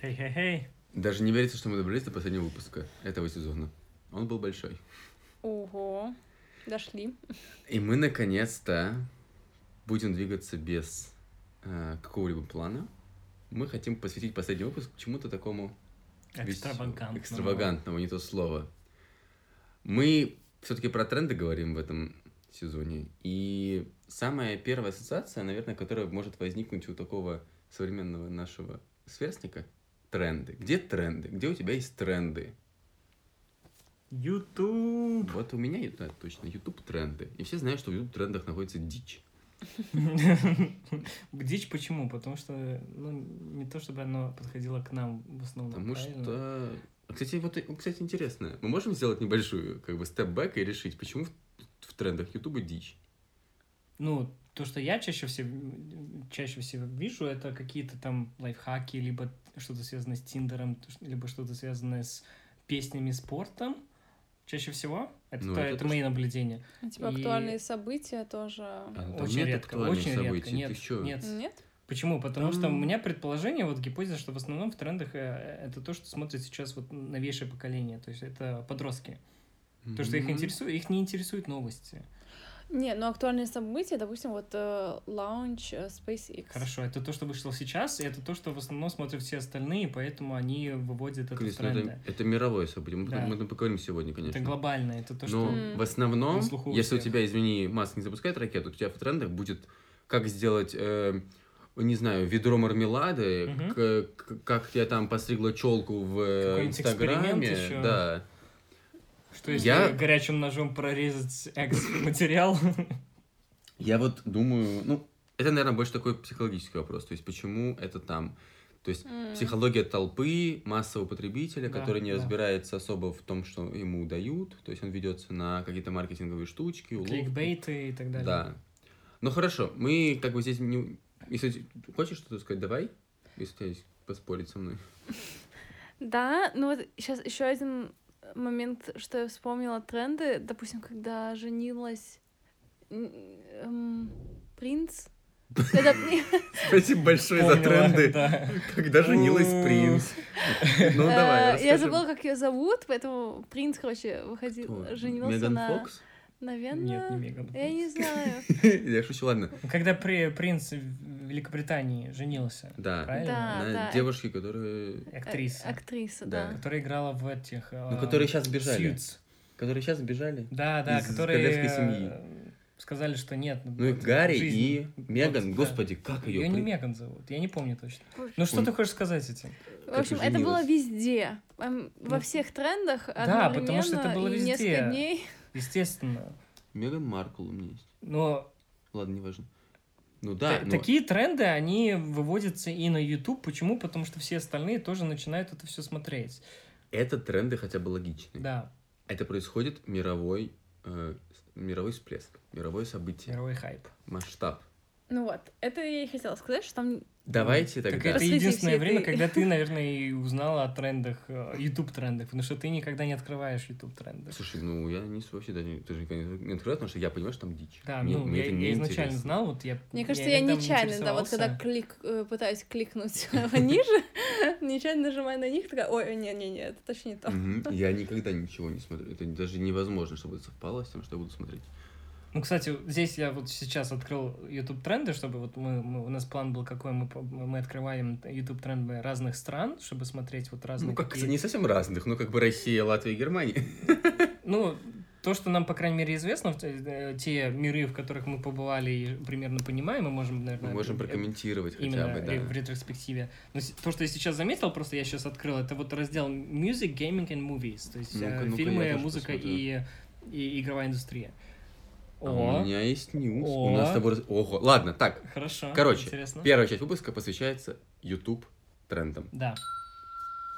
Хей-хей-хей. Даже не верится, что мы добрались до последнего выпуска этого сезона. Он был большой. Ого, дошли. И мы наконец-то будем двигаться без э, какого-либо плана. Мы хотим посвятить последний выпуск чему-то такому вес- Экстравагантно. экстравагантному, не то слово. Мы все-таки про тренды говорим в этом сезоне. И самая первая ассоциация, наверное, которая может возникнуть у такого современного нашего сверстника — тренды. Где тренды? Где у тебя есть тренды? Ютуб. Вот у меня, да, точно, YouTube тренды. И все знают, что в YouTube трендах находится дичь. Дичь почему? Потому что, ну, не то чтобы оно подходило к нам в основном. Потому правильно? что... А, Кстати, вот, кстати, интересно. Мы можем сделать небольшую, как бы, степ-бэк и решить, почему в, в трендах YouTube дичь? Ну, то, что я чаще всего, чаще всего вижу, это какие-то там лайфхаки, либо что-то связанное с Тиндером, либо что-то связанное с песнями, спортом. Чаще всего. Это, Ну, то- это это, то, мои набления. Типа И- актуальные события тоже. А, там очень нет редко, очень событий, редко. ты Нет, чё? нет. Нет? Почему? Потому что у Там- меня предположение, вот гипотеза, что в основном в трендах э, это то, что смотрит сейчас вот новейшее поколение, то есть это подростки. То, что их интересует, их не интересуют новости. Не, но актуальные события, допустим, вот э, лаунч э, SpaceX. Хорошо, это то, что вышло сейчас, и это то, что в основном смотрят все остальные, поэтому они выводят это ну, тренды. это, это мировое событие. Мы, Да. мы поговорим сегодня, конечно. Это глобально, это то, Но что... М. в основном, у если у тебя, извини, Маск не запускает ракету, у тебя в трендах будет как сделать, э, не знаю, ведро мармелады, Мгм. к- к- как я там постригла челку в э, Инстаграме. ещё. Да. Что если Я- горячим ножом прорезать экс-материал? Я вот думаю, ну, это, наверное, больше такой психологический вопрос. То есть, почему это там? То есть, М. психология толпы, массового потребителя, Да, который не да. разбирается особо в том, что ему дают. То есть, он ведется на какие-то маркетинговые штучки, уловки. Кликбейты и так далее. Да. Ну хорошо, мы как бы здесь не... Если хочешь что-то сказать, давай, если у тебя есть поспорить со мной. Да, ну вот сейчас еще один момент, что я вспомнила тренды, допустим, когда женилась эм, принц. Когда- Спасибо большое за тренды. да. Когда женилась принц. Ну Э, давай, Я забыла, как ее зовут, поэтому принц, короче, выходил, женился Меган на... Фокс? Наверное... Нет, не Меган. Я не знаю. Я шучу, ладно. Когда при, принц в Великобритании женился, Да. правильно? Да. На девушке, которая... Актриса, Э, Актриса, Да. да. которая играла в этих... Ну, э, которые сейчас бежали. Suits. Которые сейчас сбежали. Да, да, Из которые королевской семьи. э, сказали, что нет. Ну и вот, Гарри жизнь- и Меган, да. господи, как ее... Ее не Меган зовут, я не помню точно. Ну что Он- ты хочешь сказать этим? В общем, это было везде. Эм, Во Ну, всех трендах да, потому что это одновременно было и везде. несколько дней. Естественно. Меган Маркл у меня есть. Но Ладно, неважно. Ну да, та- но- такие тренды, они выводятся и на YouTube. Почему? Потому что все остальные тоже начинают это все смотреть. это тренды хотя бы логичные. Да, Это происходит мировой, э, мировой всплеск, мировое событие, мировой хайп. масштаб. Ну вот, это я и хотела сказать, что там Давайте Так тогда. это Посреди единственное время, этой- когда ты, наверное, и узнала о трендах, э, YouTube трендах, потому что ты никогда не открываешь YouTube тренды. Слушай, ну я не вообще даже не- тоже никогда не открываю, потому что я понимаю, что там дичь. Да, Мне- ну, мне я, это я не изначально интересно. знал, вот я... Мне кажется, я, иногда нечаянно, да, вот когда клик, э, пытаюсь кликнуть ниже, нечаянно нажимаю на них, такая, ой, не-не-не, это точно не то. Я никогда ничего не смотрю. Это даже невозможно, чтобы это совпало с тем, что я буду смотреть. Ну, кстати, здесь я вот сейчас открыл YouTube тренды, чтобы вот мы, мы- у нас план был какой, мы, мы открываем YouTube тренды разных стран, чтобы смотреть вот разные Ну, как какие- не совсем разных, но как бы Россия, Латвия Германия. Ну, то, что нам, по крайней мере, известно, те- э, те миры, в которых мы побывали и примерно понимаем, мы можем, наверное... Мы можем э, прокомментировать хотя Именно бы, ре- да. в ретроспективе. Но то, что я сейчас заметил, просто я сейчас открыл, это вот раздел Music, Gaming and Movies, то есть Ну-ка, э, ну-ка, фильмы, я тоже музыка посмотрю. и, и игровая индустрия. А О, у меня есть ньюс. О. У нас с тобой... раз- Ого. Ладно, так. хорошо. Короче, интересно. Первая часть выпуска посвящается YouTube трендам. Да.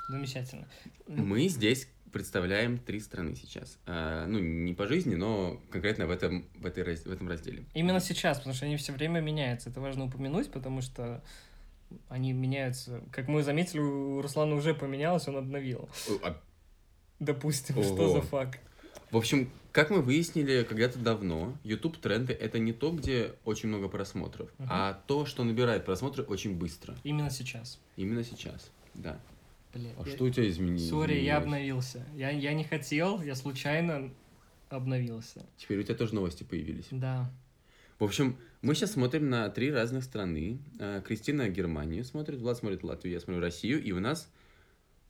Замечательно. Мы здесь представляем три страны сейчас. А, ну, не по жизни, но конкретно в этом, в этой, раз- в этом разделе. Именно сейчас, потому что они все время меняются. Это важно упомянуть, потому что они меняются. Как мы заметили, у Руслана уже поменялось, он обновил. О, а, Допустим, Ого. что за факт? В общем, как мы выяснили когда-то давно, YouTube тренды это не то, где очень много просмотров, Мгм. а то, что набирает просмотры очень быстро. Именно сейчас. Именно сейчас. Да. Блин, А я- что у тебя изменилось? Sorry, я обновился. Я, я не хотел, я случайно обновился. Теперь у тебя тоже новости появились. Да. В общем, мы сейчас смотрим на три разных страны. Э, Кристина Германию смотрит, Влад смотрит Латвию, я смотрю Россию, и у нас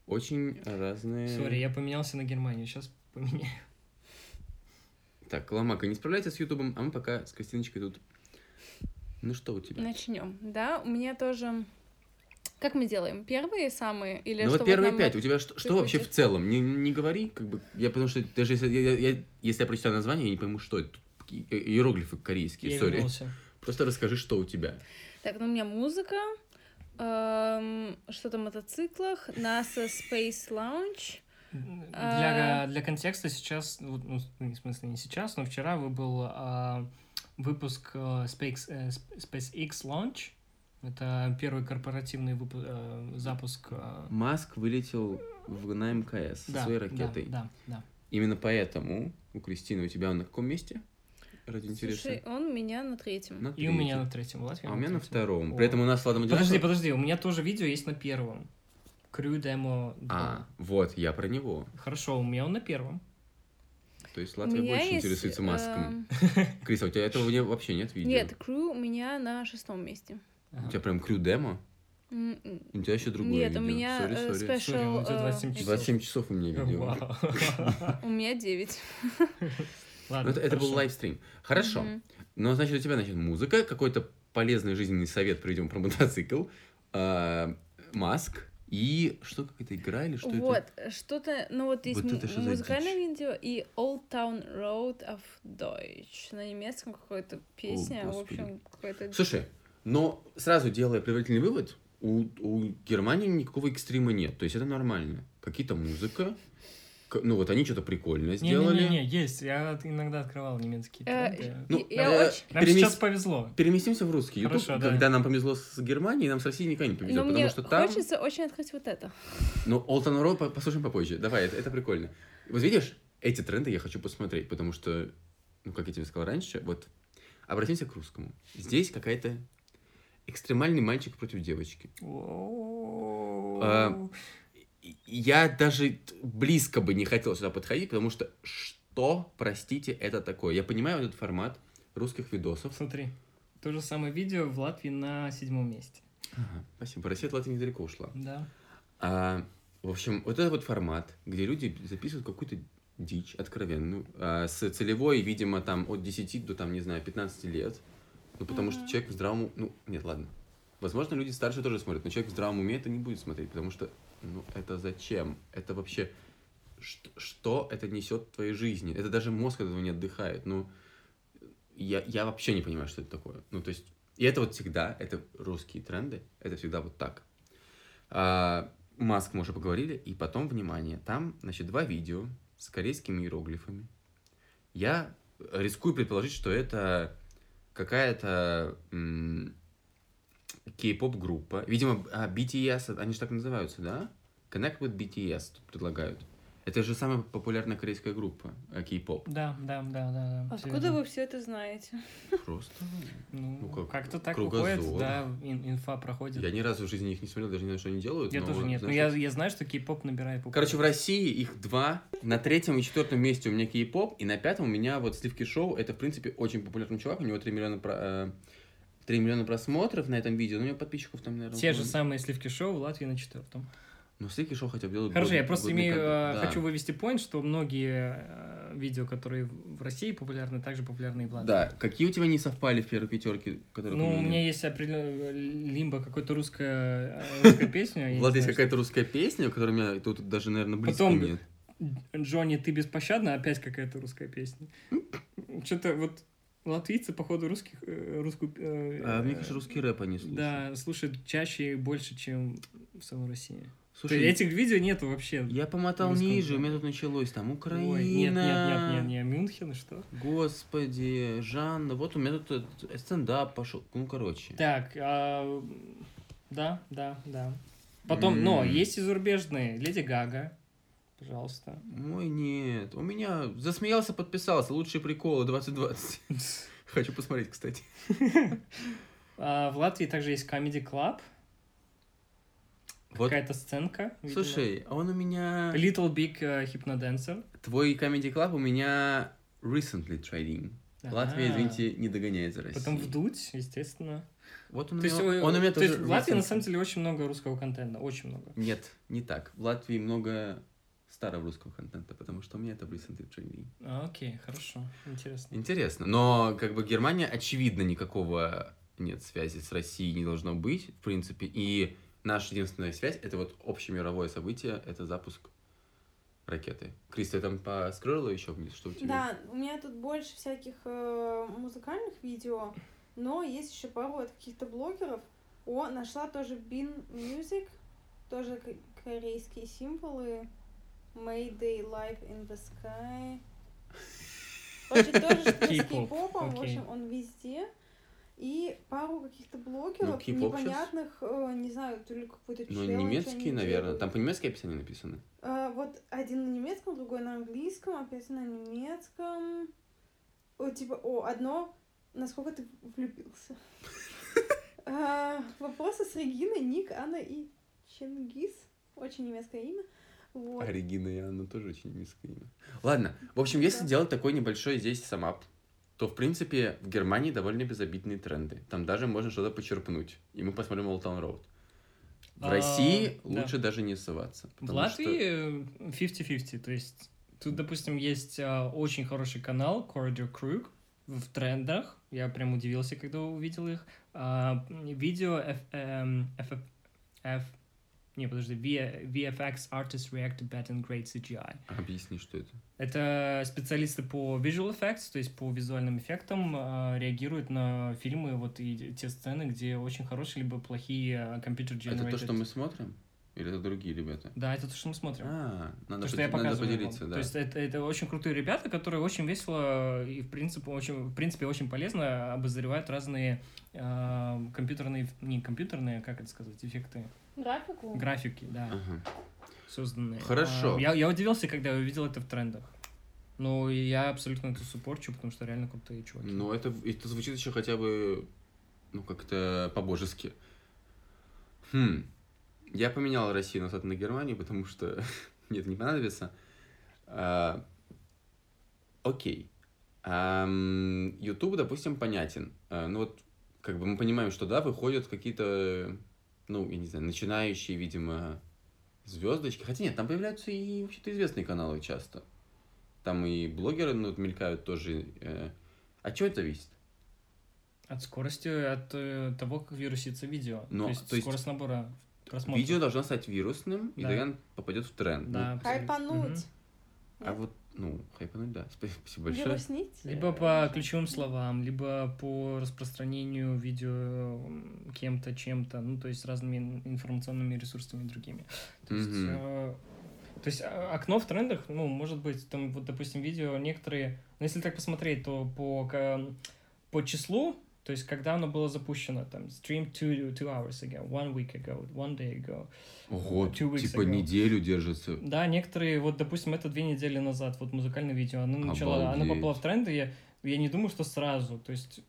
очень разные... Sorry, я поменялся на Германию. Сейчас поменяю. Так, Ломака не справляется с Ютубом, а мы пока с Кристиночкой тут... Ну что у тебя? Начнем. Да, у меня тоже... Как мы делаем? Первые самые? Или ну что вот первые пять, у тебя что, что вообще в целом? Не, не говори, как бы, я потому что даже если я, я- я- если я прочитаю название, я не пойму, что это. Э, Иероглифы корейские, сори. Просто расскажи, что у тебя. Так, ну у меня музыка, эм, что-то о мотоциклах, NASA Space Launch. Для, для контекста сейчас, ну, ну, в смысле не сейчас, но вчера выбыл а, выпуск а, Space, э, SpaceX Launch. Это первый корпоративный выпу- э, запуск. а, Маск вылетел в, на МКС со да, своей да, ракетой. Да, да. Именно поэтому у Кристины у тебя он на каком месте? Ради интереса. Слушай, он у меня на третьем. На И у меня третьем. на третьем, Латвия А у меня на третьем. втором. О. При этом у нас Владом Подожди, подожди, у меня тоже видео есть на первом. Крю демо. А, вот, я про него. Хорошо, у меня он на первом. То есть Латвия меня больше есть, интересуется маском. эм, Крис, а у тебя этого вообще нет видео? Нет, Крю у меня на шестом месте. У тебя прям крю-демо? М, м. У тебя еще другое Нет, видео. у меня э, special... у тебя э, 27 часов. 27 часов у меня видео. У меня девять. Ладно, Ну, это, это был лайвстрим. Хорошо. Но, значит, у тебя, значит, музыка, какой-то полезный жизненный совет приведем про мотоцикл, а, Маск и что, какая-то игра или что вот, это? что-то, ну вот есть Вот это музыкальное видео и Old Town Road of Deutsch. На немецком какая-то песня, в Господи. общем, какой-то... Слушай, но сразу делая предварительный вывод, у, у Германии никакого экстрима нет. То есть это нормально. Какие-то музыка, ну вот они что-то прикольное сделали. Не-не-не, есть. Я иногда открывал немецкие Э, тренды. Ну, я э, очень... Нам перемес- сейчас повезло. Переместимся в русский YouTube, Хорошо, да. когда нам повезло с Германией, нам с Россией никогда не повезет, Но потому мне что там... хочется очень открыть вот это. Ну, Road по- послушаем попозже. Давай, это, это прикольно. Вот видишь, эти тренды я хочу посмотреть, потому что, ну, как я тебе сказал раньше, вот, обратимся к русскому. Здесь какая-то экстремальный мальчик против девочки. Я даже близко бы не хотел сюда подходить, потому что что, простите, это такое? Я понимаю этот формат русских видосов. Смотри, то же самое видео в Латвии на седьмом месте. Ага, спасибо. Россия от Латвии недалеко ушла. Да. А, в общем, вот этот вот формат, где люди записывают какую-то дичь откровенную, а, с целевой, видимо, там от 10 до, там, не знаю, 15 лет. Ну, потому что Мгм. человек в здравом... Ну, нет, ладно. Возможно, люди старше тоже смотрят, но человек в здравом уме это не будет смотреть, потому что, ну, это зачем? Это вообще... Что, что это несет в твоей жизни? Это даже мозг от этого не отдыхает. Ну, я, я вообще не понимаю, что это такое. Ну, то есть... И это вот всегда, это русские тренды, это всегда вот так. А, Маск мы уже поговорили, и потом, внимание, там, значит, два видео с корейскими иероглифами. Я рискую предположить, что это какая-то м, кей-поп группа. Видимо, а, BTS, они же так называются, да? Connect with BTS тут предлагают. Это же самая популярная корейская группа, э, кей-поп. Да, да, да, да. да. Откуда Серьезно. вы все это знаете? Просто. Ну, Ну, как как-то так кругозор. выходит, да, ин- инфа проходит. Я ни разу в жизни их не смотрел, даже не знаю, что они делают. Я но тоже вот, нет. Но я, я знаю, что кей-поп набирает Короче, в популярность. России их два. На третьем и четвертом месте у меня кей-поп, и на пятом у меня вот Сливки Шоу. Это, в принципе, очень популярный чувак. У него 3 миллиона, про- э, 3 миллиона просмотров на этом видео. Ну, у него подписчиков там, наверное... Те же самые сливки шоу в Латвии на четвертом. Ну, Сливки Шоу хотя бы делают... Хорошо, год- я просто имею, э, Да. хочу вывести point, что многие э, видео, которые в России популярны, также популярны и в Латвии. Да, какие у тебя не совпали в первой пятерке, которые Ну, у меня есть определенная лимба, какой-то русская, э, русская песня. Влад, есть какая-то русская песня, которая у меня тут даже, наверное, близко Потом- нет. Джонни, ты беспощадна, опять какая-то русская песня. Что-то вот латвийцы, походу, русских, э, русскую... э, А, мне кажется, русский рэп они слушают. Да, слушают чаще и больше, чем в самой России. Слушай, есть этих видео нету вообще. я помотал ниже, у меня тут началось там Украина. Ой, нет, нет, нет, нет, нет, Мюнхен, что? Господи, Жанна, вот у меня тут э, стендап пошел. Ну, короче. Так, а, да, да, да. Потом, но М. есть и зарубежные. Леди Гага, пожалуйста. Мой нет. У меня засмеялся, подписался. Лучшие приколы 2020. Хочу посмотреть, кстати. А, в Латвии также есть Comedy Club. Вот. какая-то сценка. видимо. Слушай, а он у меня... Little Big э, Hypnodancer. Твой Comedy Club у меня recently trading. Латвия, Ага. извините, не догоняет за Россией. Потом вдуть, естественно. Вот он, у То есть, меня, ой, он у меня то тоже есть в Латвии на самом деле очень много русского контента, очень много. Нет, не так. В Латвии много старого русского контента, потому что у меня это recently trading. А, окей, хорошо, интересно. Интересно. Но как бы Германия, очевидно, никакого нет связи с Россией не должно быть, в принципе. И наша единственная связь это вот общемировое событие, это запуск ракеты. Крис, ты там поскроллила еще вниз, что у тебя? Да, у меня тут больше всяких э, музыкальных видео, но есть еще пару от каких-то блогеров. О, нашла тоже Bin Music, тоже корейские символы. Mayday Live in the Sky. Короче, тоже с Кей-поп, кей-попом, в общем, он везде. И пару каких-то блогеров Ну, непонятных, э, не знаю, то ли какой-то Ну, немецкие, наверное. Там по-немецки описание написано. А, вот один на немецком, другой на английском, опять на немецком. О, типа, о, одно, насколько ты влюбился. А, Вопросы с Региной, Ник, Анна и Чингис. Очень немецкое имя. Вот. А Регина и Анна тоже очень низкое имя. Ладно, в общем, если Да. делать такой небольшой здесь самап, то, в принципе, в Германии довольно безобидные тренды. Там даже можно что-то почерпнуть. И мы посмотрим Old Town Road. В А, России да. лучше даже не ссываться. В Латвии э, 50-50, то есть тут, допустим, есть а, очень хороший канал Corridor Crew в трендах. Я прям удивился, когда увидел их. А, видео F, эм, F- F- не, подожди, V- VFX Artists React Bad and Great CGI. Объясни, что это. Это специалисты по visual effects, то есть по визуальным эффектам, а, реагируют на фильмы вот и те сцены, где очень хорошие либо плохие а, computer generated. Это то, что мы смотрим? Или это другие ребята? Да, это то, что мы смотрим. А, надо, То, что я надо поделиться, вам. да. То есть это, это очень крутые ребята, которые очень весело и в принципе очень, в принципе очень полезно обозревают разные э, компьютерные, не компьютерные, как это сказать, эффекты, Графику? графики, да, Ага. созданные. Хорошо. А, я, я удивился, когда я увидел это в трендах. Ну, я абсолютно это суппорчу, потому что реально крутые чуваки. Ну, это, это звучит еще хотя бы, ну, как-то по-божески. Хм. Я поменял Россию назад на Германию, потому что мне это не понадобится. А, окей. Ам, YouTube, допустим, понятен. А, ну, вот, как бы мы понимаем, что, да, выходят какие-то, ну, я не знаю, начинающие, видимо, звездочки. Хотя нет, там появляются и вообще-то известные каналы часто. Там и блогеры ну, вот мелькают тоже. э. От чего это зависит? От скорости, от э, того, как вирусится видео. Но, то есть то есть скорость набора просмотров. Видео должно стать вирусным, и Да. тогда оно попадет в тренд. Да, Ну. Хайпануть. Мгм. а вот, ну, хайпануть, да. Спа- Спасибо большое. Вируснить? Либо по ключевым словам, либо по распространению видео кем-то, чем-то, ну, то есть разными ин- информационными ресурсами другими. То есть, э, то есть а, окно в трендах, ну, может быть, там, вот, допустим, видео некоторые, ну, если так посмотреть, то по, по числу, то есть когда оно было запущено, там, stream two, two hours ago, one week ago, one day ago, Ого, Two weeks типа ago. неделю держится. да, некоторые, вот, допустим, это две недели назад, вот музыкальное видео, оно начало, оно Обалдеть. попало в тренды, я, я не думаю, что сразу, то есть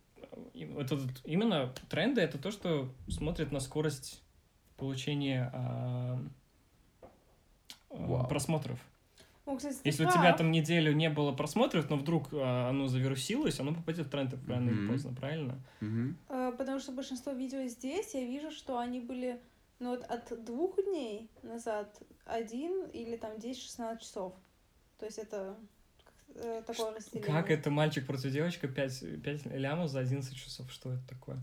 э, это именно тренды, это то, что смотрит на скорость получения а, а, просмотров. О, кстати, Если у прав. тебя там неделю не было просмотров, но вдруг а, оно завирусилось, оно попадет в тренды рано или Мгм. поздно, правильно? Мгм. Э, Потому что большинство видео здесь, я вижу, что они были, ну вот от двух дней назад один или там 10-16 часов. То есть это э, такое разделение. Как это мальчик против девочка 5, 5 лямов за 11 часов? Что это такое?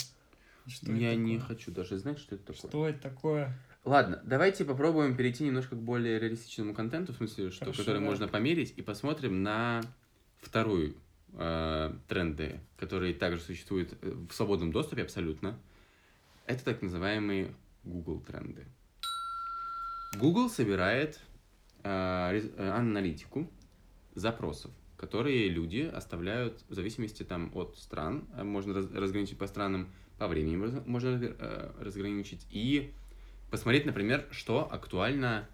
Что это Я не такое? хочу даже знать, что это такое. Что это такое? Ладно, давайте попробуем перейти немножко к более реалистичному контенту, в смысле, что, Хорошо, который да. можно померить, и посмотрим на вторую э, тренды, которые также существуют э, в свободном доступе абсолютно. Это так называемые Google тренды. Google собирает э, э, аналитику запросов, которые люди оставляют в зависимости там от стран. Э, Можно раз- разграничить по странам, по времени можно э, разграничить. И посмотреть, например, что актуально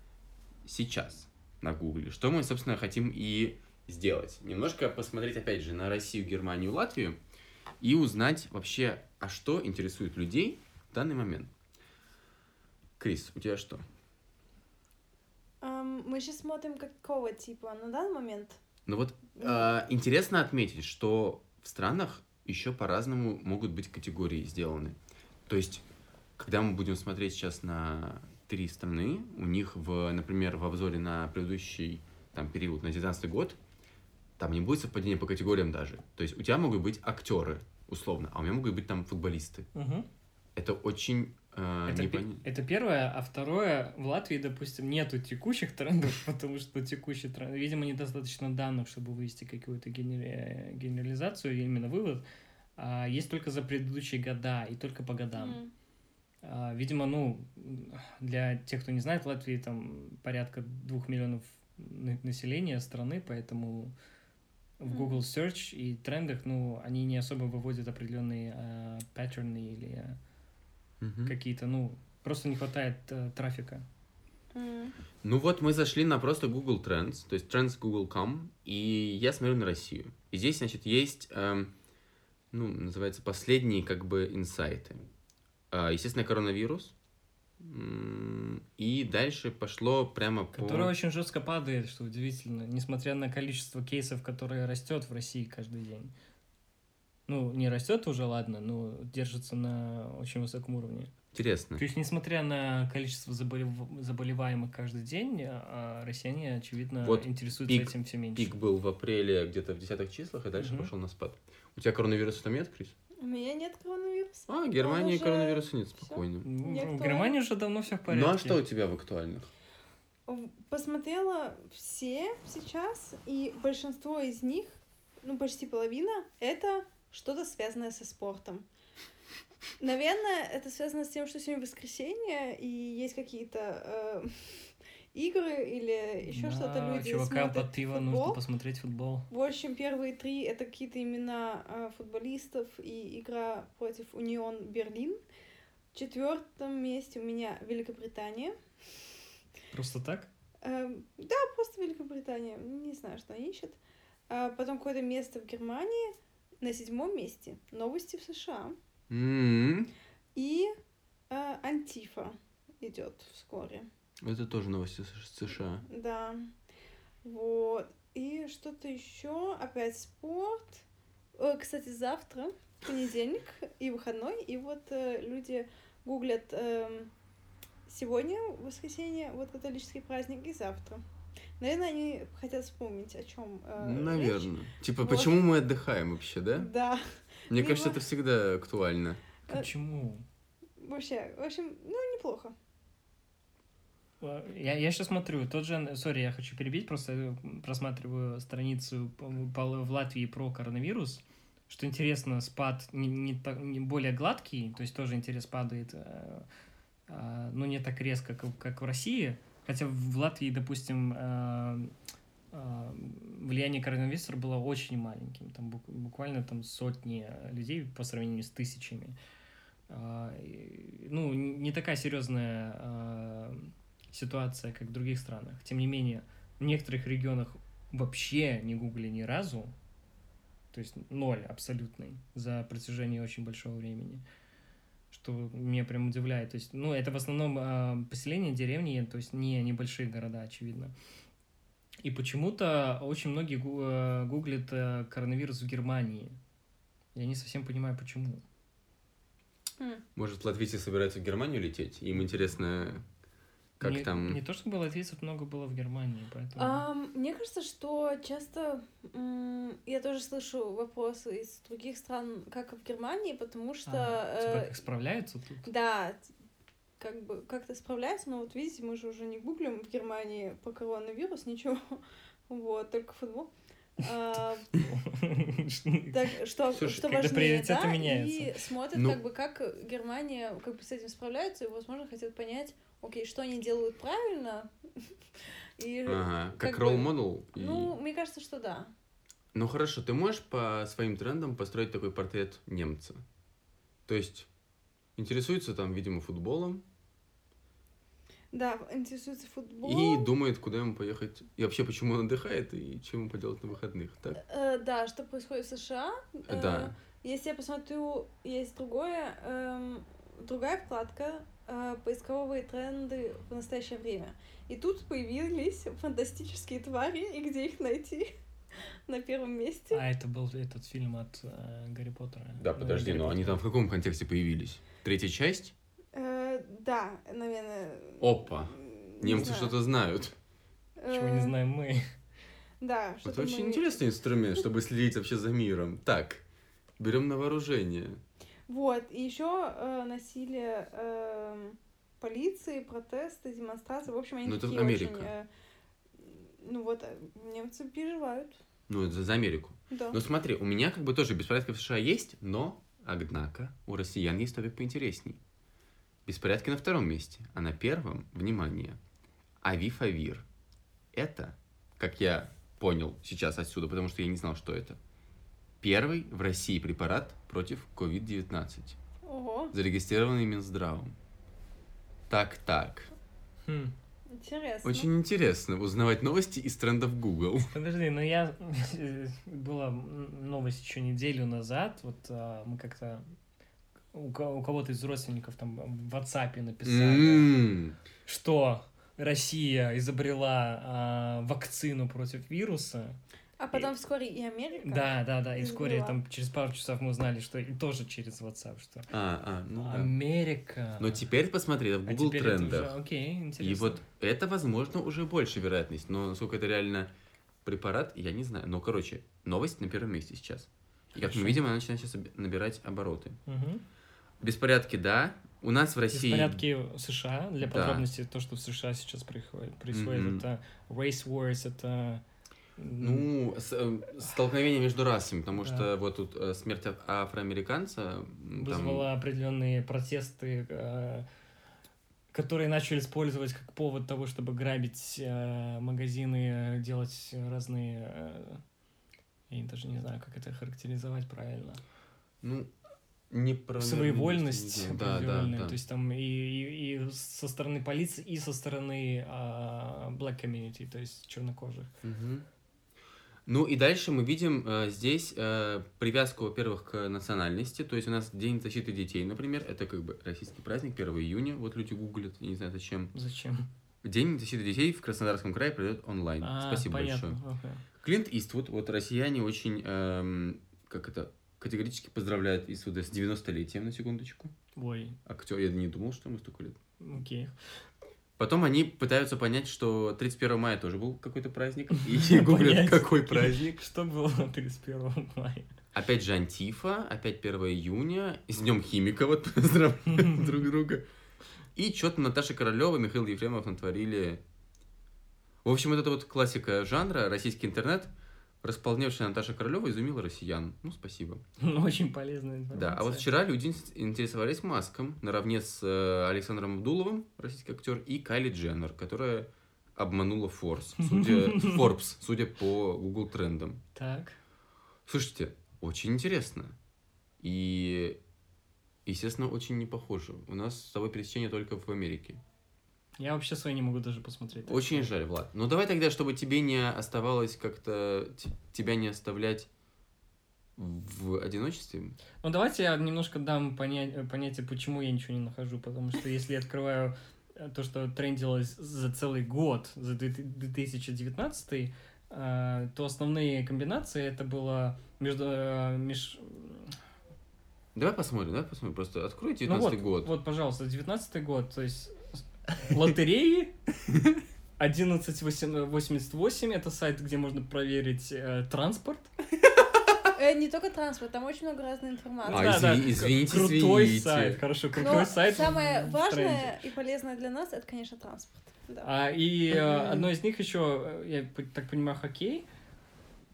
сейчас на Гугле. Что мы, собственно, хотим и сделать. Немножко посмотреть, опять же, на Россию, Германию, Латвию и узнать вообще, а что интересует людей в данный момент. Крис, у тебя что? Ам, мы сейчас смотрим какого типа на данный момент. Ну вот а, интересно отметить, что в странах еще по-разному могут быть категории сделаны. То есть, когда мы будем смотреть сейчас на три страны, у них, в, например, в обзоре на предыдущий там, период, на 19 год, там не будет совпадения по категориям даже. То есть у тебя могут быть актеры, условно, а у меня могут быть там футболисты. Мгм. Это очень э, Это, непон- это первое, а второе, в Латвии, допустим, нету текущих трендов, потому что текущий тренд, видимо, недостаточно данных, чтобы вывести какую-то генера- генерализацию, именно вывод. А есть только за предыдущие года и только по годам. М. А, Видимо, ну, для тех, кто не знает, в Латвии там порядка двух миллионов на- населения страны, поэтому в. Google Search и трендах, ну, они не особо выводят определенные а, паттерны или а, Мгм. какие-то, ну, просто не хватает э, трафика. М. Ну вот мы зашли на просто Google Trends, то есть Trends Google.com, и я смотрю на Россию. И здесь, значит, есть, эм, ну, называется, последние, как бы, инсайты. А, естественно, коронавирус. И дальше пошло прямо по... Которая очень жестко падает, что удивительно, несмотря на количество кейсов, которое растет в России каждый день. Ну, не растет уже, ладно, но держится на очень высоком уровне. Интересно. То есть, несмотря на количество заболев- заболеваемых каждый день, а россияне, очевидно, Вот интересуются пик- этим все меньше. Пик был в апреле где-то в десятых числах, и дальше Мгм. пошел на спад. У тебя коронавируса там нет, Крис? У меня нет коронавируса. А, в Германии уже коронавируса нет, спокойно. Ну, Не В. Германии уже давно все в порядке. Ну а что у тебя в актуальных? Посмотрела все сейчас, и большинство из них, ну почти половина, это что-то связанное со спортом. Наверное, это связано с тем, что сегодня воскресенье, и есть какие-то э, игры или еще Да, что-то люди Чувакам смотрят под пиво футбол. нужно посмотреть футбол. В общем, первые три это какие-то имена э, футболистов и игра против Унион Берлин. В четвертом месте у меня Великобритания. Просто так? Эм, да, просто Великобритания. Не знаю, что они ищут. А потом какое-то место в Германии. На седьмом месте новости в США. М, И э, Антифа идет вскоре. Это тоже новости с США. Да. Вот. И что-то еще. Опять спорт. Э, Кстати, завтра понедельник и выходной. И вот э, люди гуглят эм, сегодня, воскресенье, вот католический праздник, и завтра. Наверное, они хотят вспомнить, о чем. Наверное. Типа, Вот. почему мы отдыхаем вообще, да? Да. Мне Либо- кажется, это всегда актуально. Э, Почему? Вообще, в общем, ну, неплохо. А, Я, я сейчас смотрю, тот же, сори, я хочу перебить, просто э, просматриваю страницу по- в Латвии про коронавирус. Что интересно, спад не, не, так- не более гладкий, то есть тоже интерес падает, э, а, но не так резко, как, как в России. Хотя в Латвии, допустим, э, э, влияние коронавируса было очень маленьким. Там бук- буквально там сотни людей по сравнению с тысячами. Ну, не такая серьезная ситуация, как в других странах. Тем не менее, в некоторых регионах вообще не гугли ни разу, то есть ноль абсолютный за протяжении очень большого времени, что меня прям удивляет. То есть, ну, это в основном а, поселения, деревни, то есть не небольшие города, очевидно. И почему-то очень многие э, гуглят э, коронавирус в Германии. Я не совсем понимаю, почему. М. Может, латвийцы собираются в Германию лететь? Им интересно, как не, там... Не то чтобы латвийцев много было в Германии, поэтому... Ам, мне кажется, что часто м, я тоже слышу вопросы из других стран, как в Германии, потому что А, типа, э, как справляются тут? да, как бы как-то справляются, но вот видите, мы же уже не гуглим в Германии по коронавирус, ничего, вот, только футбол. А, Так, что, Слушай, что важнее, да, меняются. и смотрят, Ну- как бы, как Германия как бы с этим справляется, и, возможно, хотят понять, окей, что они делают правильно, и, Ага, как как ролл бы, ну, мне кажется, что да. Ну хорошо, ты можешь по своим трендам построить такой портрет немца? То есть интересуется там, видимо, футболом Да, интересуется и футболом. думает, куда ему поехать, и вообще почему он отдыхает и чем ему поделать на выходных, так? Э, да, что происходит в США. Э, Да. Если я посмотрю, есть другое, эм, другая вкладка, э, поисковые тренды в настоящее время. И тут появились фантастические твари, и где их найти? На первом месте. А это был этот фильм от э, Гарри Поттера. Да, Ну, подожди, Гарри но они там в каком контексте появились? Третья часть? Э, да, наверное. Опа, не немцы знаю. что-то знают. Чего не Э, знаем мы. Да, Это очень мы- интересный инструмент, чтобы следить вообще за миром. Так, берем на вооружение. Вот, и еще насилие эм, полиции, протесты, демонстрации. В общем, они Ну, это такие Америка. очень... э, ну вот, э, немцы переживают. Ну, это за Америку. Да. Ну смотри, у меня как бы тоже беспорядки в США есть, но, однако, у россиян есть топик поинтересней. Беспорядки на втором месте, а на первом, внимание, Авифавир. Это, как я понял сейчас отсюда, потому что я не знал, что это, первый в России препарат против COVID-19, Ого, зарегистрированный Минздравом. Так-так. Хм. интересно. Очень интересно узнавать новости из трендов Google. Подожди, но я... Была новость еще неделю назад, вот а, мы как-то... У ко- у кого-то из родственников там в WhatsApp написали, М, что Россия изобрела а, вакцину против вируса. А потом вскоре и Америка. Да, да, да. И вскоре там через пару часов мы узнали, что и тоже через WhatsApp, что А, а, ну да. Америка. Но теперь посмотри в А Google это трендах. уже- Окей, интересно. И вот это, возможно, уже больше вероятность. Но насколько это реально препарат, я не знаю. Но, короче, новость на первом месте сейчас. И как мы видим, она начинает сейчас набирать обороты. Мгм. Беспорядки, да. У нас в России... Беспорядки в США. Для Да. подробностей, то, что в США сейчас происходит, происходит Мгм. это race wars, это... Ну, с- э, столкновение между расами, потому Да. что вот тут э, смерть аф- афроамериканца... м, там- определенные протесты, э, которые начали использовать как повод того, чтобы грабить э, магазины, э, делать разные... э, я даже не знаю, как это характеризовать правильно. Ну, не про... Своевольность Да, да, да. То есть там и, и, и со стороны полиции, и со стороны а, black community, то есть чернокожих. Мгм. Ну и дальше мы видим э, здесь э, привязку, во-первых, к национальности. То есть у нас День защиты детей, например, это как бы российский праздник, 1 июня. Вот люди гуглят, я не знаю зачем. Зачем? День защиты детей в Краснодарском крае пройдет онлайн. А, Спасибо понятно. большое. окей. Клинт Иствуд, вот россияне очень, эм, как это, категорически поздравляют Иствуда с 90-летием, на секундочку. Ой, Актер, я не думал, что ему столько лет. окей. Потом они пытаются понять, что 31 мая тоже был какой-то праздник, и гуглят, какой праздник. Что было 31 мая? Опять же Антифа, опять 1 июня, и с Днем Химика вот поздравляют друг друга. И что-то Наташа Королева, Михаил Ефремов натворили. В общем, вот это вот классика жанра, российский интернет, располневшая Наташа Королева изумила россиян. Ну, спасибо. Ну, очень полезная информация. Да, а вот вчера люди ин- интересовались Маском наравне с э, Александром Абдуловым, российский актер, и Кайли Дженнер, которая обманула Форс, судя, Forbes, судя по Google трендам. Так. Слушайте, очень интересно. И, естественно, очень не похоже. У нас с тобой пересечение только в Америке. Я вообще свои не могу даже посмотреть. так Очень что- жаль, Влад. Ну давай тогда, чтобы тебе не оставалось как-то, тебя не оставлять в одиночестве. Ну, давайте я немножко дам понять, понятие, почему я ничего не нахожу. Потому что если я открываю э, то, что трендилось за целый год, за 2019, э, то основные комбинации это было между... э, меж- Давай посмотрим, давай посмотрим. Просто открой Ну 19 вот, год. вот, пожалуйста, 19 год, то есть лотереи 1188 это сайт, где можно проверить э, транспорт. Э, не только транспорт, там очень много разной информации. А, Да, да, извини- извините, крутой извините. сайт, хорошо, крутой Но сайт. самое важное и полезное для нас это, конечно, транспорт. Да. А, и э, одно из них еще, э, я так понимаю, хоккей.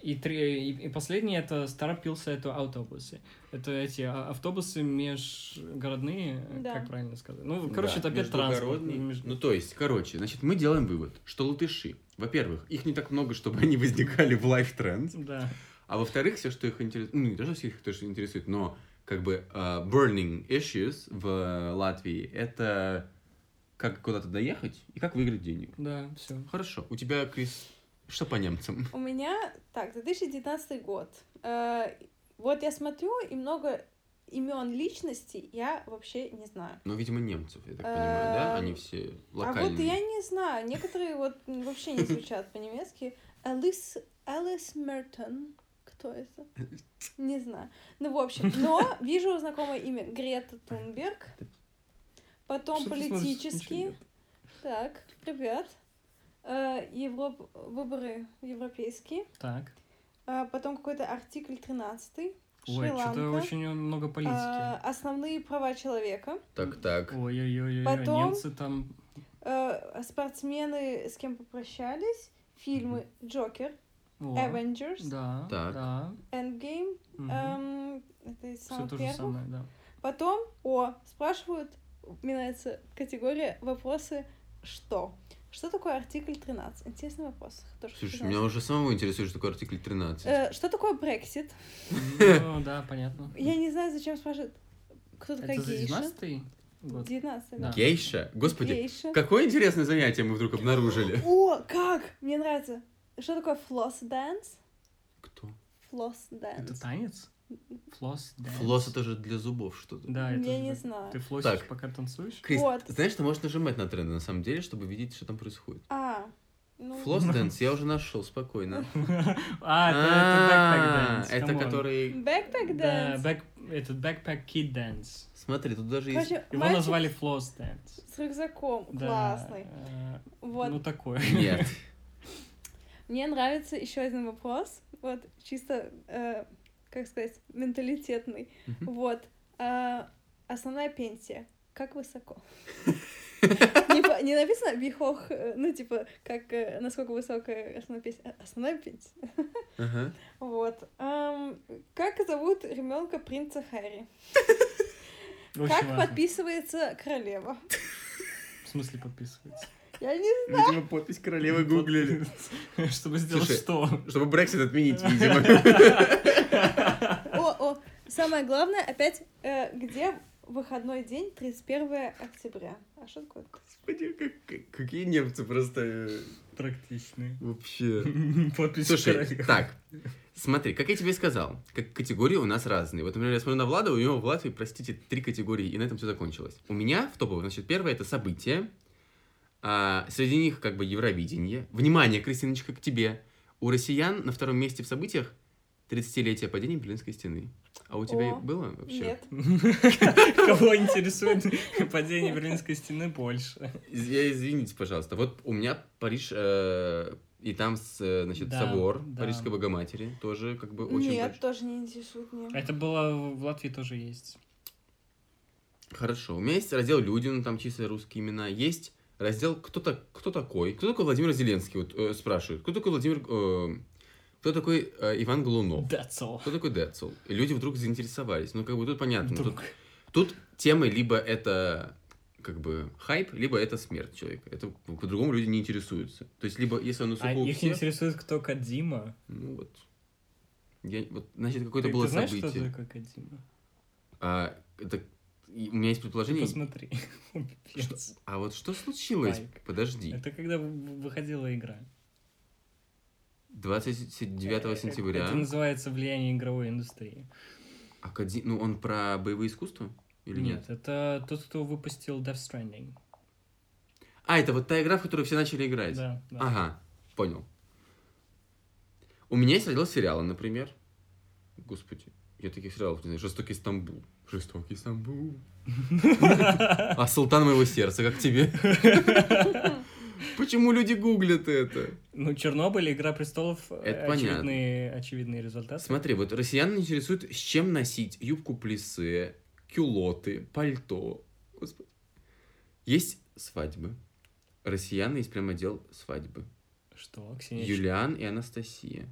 И, три, и, и последнее это старопился это автобусы. Это эти а, автобусы межгородные, э, Да. как правильно сказать. Ну, короче, Да, это опять транспорт. Меж- Ну, то есть, короче, значит, мы делаем вывод, что латыши, во-первых, их не так много, чтобы они возникали в лайф тренд, Да. а во-вторых, все, что их интересует, ну, не даже всех их тоже интересует, но как бы а, burning issues в Латвии это как куда-то доехать и как выиграть денег. Да, все. Хорошо. У тебя, Крис, что по немцам? У меня, так, 2019 год. Э, вот я смотрю, и много имен личностей я вообще не знаю. Ну, видимо, немцев, я так понимаю, да? Они все А локальные. вот я не знаю, некоторые вот вообще не звучат по-немецки. Алис, Алис Мертон. Кто это? Не знаю. Ну, в общем, но вижу знакомое имя Грета Тунберг. Потом политические. Нет. Так, привет. Э, Европ... Выборы европейские. Так. А потом какой-то артикль 13 Ой, что-то очень много А, политики. основные права человека. Так, так. Ой-ой-ой, потом- немцы там... Э, спортсмены с кем попрощались. Фильмы Джокер, О, Avengers, Да, Так. да. Endgame. мгм. эм, это из Все самых то же первых. самое, да. Потом, о, спрашивают, мне нравится категория вопросы «что?». Что такое артикль 13? Интересный вопрос. Тоже Слушай, меня уже самого интересует, что такое артикль 13. Э, что такое Брексит? Ну, да, понятно. Я не знаю, зачем спрашивают. Кто такая Это гейша? 19 год? 19 Да. да. Гейша? Господи, Гейша. какое интересное занятие мы вдруг обнаружили. О, как! Мне нравится. Что такое floss dance? Кто? Флосс Это дэнс. танец? Floss dance. Floss это же для зубов что-то. Да, это Я же- не знаю. Ты floss ишь, Так. пока танцуешь? Крис, Вот. знаешь, ты можешь нажимать на тренды на самом деле, чтобы видеть, что там происходит. А, ну... Floss dance я уже нашел, спокойно. А, это, это backpack А, который... Backpack Да, dance. back, этот backpack kid dance. Смотри, тут даже есть... Его назвали floss dance. с рюкзаком. Да, Классный. э, Вот. Ну, такой. Нет. Мне нравится еще один вопрос. Вот, чисто, э, как сказать, менталитетный. Мгм. Вот. а, основная пенсия. Как высоко? Не, написано бихох, э, ну, типа, как, э, насколько высокая основная пенсия. А, Основная пенсия. Ага. Вот. Как зовут ребенка принца Харри? Очень как важно. подписывается королева? В смысле подписывается? Я не Видимо, подпись королевы гуглили. Чтобы сделать Слушай, что? Чтобы Брексит отменить, видимо. О, о, самое главное, опять, э, где выходной день 31 октября? А что такое? Господи, как- как- какие немцы просто э, Практичный. вообще... Подпись Слушай, королевы. так, смотри, как я тебе сказал, как категории у нас разные. Вот, например, я смотрю на Влада, у него в Латвии, простите, три категории, и на этом все закончилось. У меня в топовых, значит, первое это события, а, среди них как бы Евровидение. Внимание, Кристиночка, к тебе. У россиян на втором месте в событиях 30-летие падения Берлинской стены. А у тебя О, было вообще? Нет. Кого интересует падение Берлинской стены больше? Я извините, пожалуйста. Вот у меня Париж, э, и там, э, значит, Да, собор да. Парижской Богоматери, тоже как бы очень Нет, тоже не интересует меня. Это было в Латвии тоже есть. Хорошо. У меня есть раздел «Люди», ну там чисто русские имена. Есть раздел «Кто, так, кто такой?» Кто такой Владимир Зеленский? Вот э, спрашивают. Кто такой Владимир... э, кто такой э, Иван Голунов? All. Кто такой Децл? И люди вдруг заинтересовались. Ну, как бы тут понятно. Тут, Вдруг. тут темы либо это как бы хайп, либо это смерть человека. Это по-другому люди не интересуются. То есть, либо если он А их всех, интересует, кто Кадима. ну вот. Я, вот, значит, какое-то было ты знаешь, событие. что такое? А, это, и у меня есть Ты предположение. посмотри. Пипец. А вот что случилось? Спайк. Подожди. Это когда выходила игра. 29 Э, сентября. Это называется влияние игровой индустрии. Акади... Ну, он про боевые искусства? Или нет? это тот, кто выпустил Death Stranding. А, это вот та игра, в которую все начали играть. Да, да. Ага, понял. У меня есть раздел сериала, например. Господи, я таких сериалов не знаю. Жестокий Стамбул. Жестокий Стамбул. А Султан моего сердца, как тебе? Почему люди гуглят это? Ну, Чернобыль, Игра престолов, э, Это очевидные, очевидные результаты. Смотри, вот россиян интересует, с чем носить юбку плиссе, кюлоты, пальто. Господи. Есть свадьбы. Россиян есть прям отдел свадьбы. Что, Ксения? Юлиан и Анастасия.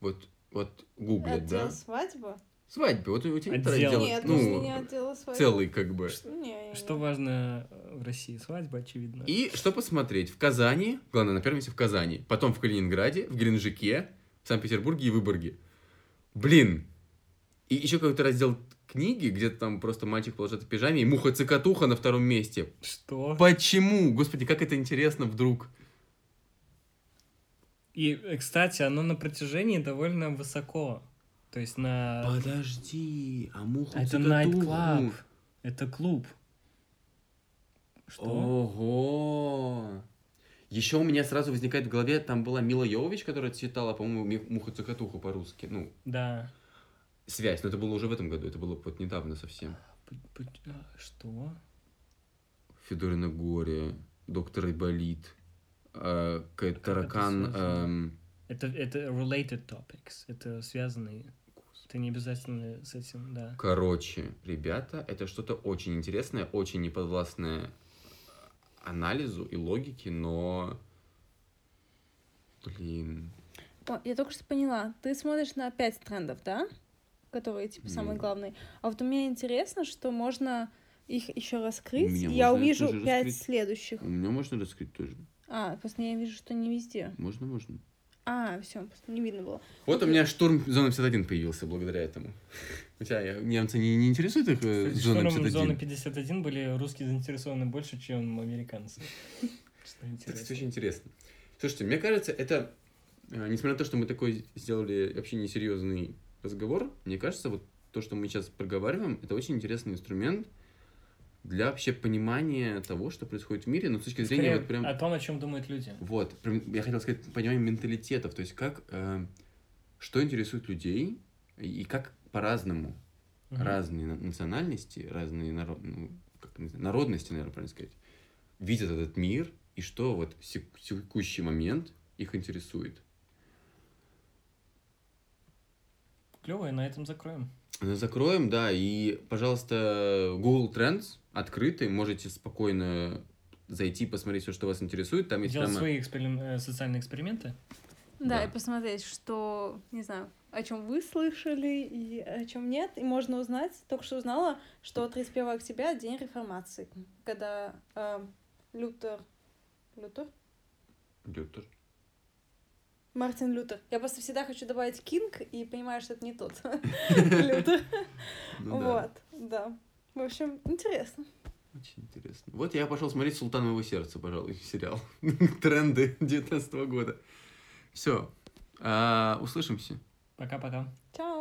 Вот, вот гуглят, Отдел да? свадьба? Свадьбы. Вот у тебя Отдел. отдел, Нет, ну, у меня отдела свадьба. целый как бы. Не, не, не. Что важно э, в России? Свадьба, очевидно. И что посмотреть? В Казани, главное, на первом месте в Казани, потом в Калининграде, в Геленджике, в Санкт-Петербурге и Выборге. Блин! И еще какой-то раздел книги, где там просто мальчик положит в пижаме, и муха-цикатуха на втором месте. Что? Почему? Господи, как это интересно вдруг. И, э, кстати, оно на протяжении довольно высоко. То есть на... Подожди, а муху А это найт-клаб. Это клуб. Что? Ого! Еще у меня сразу возникает в голове, там была Мила Йовович, которая читала, по-моему, муху цокотуху по-русски. Ну, Да. связь, но это было уже в этом году, это было вот недавно совсем. А, Что? Федорина горе, доктор Айболит, э, таракан, эм, Это, это related topics. Это связанные. Это не обязательно с этим, да. Короче, ребята, это что-то очень интересное, очень неподвластное анализу и логике, но... Блин... О, я только что поняла. Ты смотришь на пять трендов, да? Которые, типа, самые Ну. главные. А вот у меня интересно, что можно их еще раскрыть, меня я увижу пять следующих. У меня можно раскрыть тоже? А, просто я вижу, что не везде. Можно, можно. А, все, просто не видно было. Вот у Окей. меня штурм зоны 51 появился благодаря этому. Хотя немцы не, не интересует их э, Кстати, зона штурмом 51. зоны 51 были русские заинтересованы больше, чем американцы. Что Это, очень интересно. Слушайте, мне кажется, это, э, несмотря на то, что мы такой сделали вообще несерьезный разговор, мне кажется, вот то, что мы сейчас проговариваем, это очень интересный инструмент для вообще понимания того, что происходит в мире, но с точки зрения Скорее, вот прям... о том, о чем думают люди. Вот, прям я хотел сказать, понимание менталитетов, то есть как, э, что интересует людей и как по-разному Мгм. разные на- национальности, разные народ, ну, как, знаю, народности, наверное, правильно сказать, видят этот мир и что вот в текущий момент их интересует. Клево, и на этом закроем. Закроем, да, и, пожалуйста, Google Trends открытый, можете спокойно зайти, посмотреть все, что вас интересует. Там есть Делать прямо... свои эксперим- э, социальные эксперименты. Да, Да. и посмотреть, что, не знаю, о чем вы слышали и о чем нет. И можно узнать, только что узнала, что 31 октября день реформации, когда эм, Лютер... Лютер? Лютер. Мартин Лютер. Я просто всегда хочу добавить Кинг и понимаю, что это не тот Лютер. Ну Вот, да. В общем, интересно. очень интересно. Вот я пошел смотреть «Султан моего сердца», пожалуй, сериал. Тренды 19 года. Все. услышимся. Пока-пока. Чао.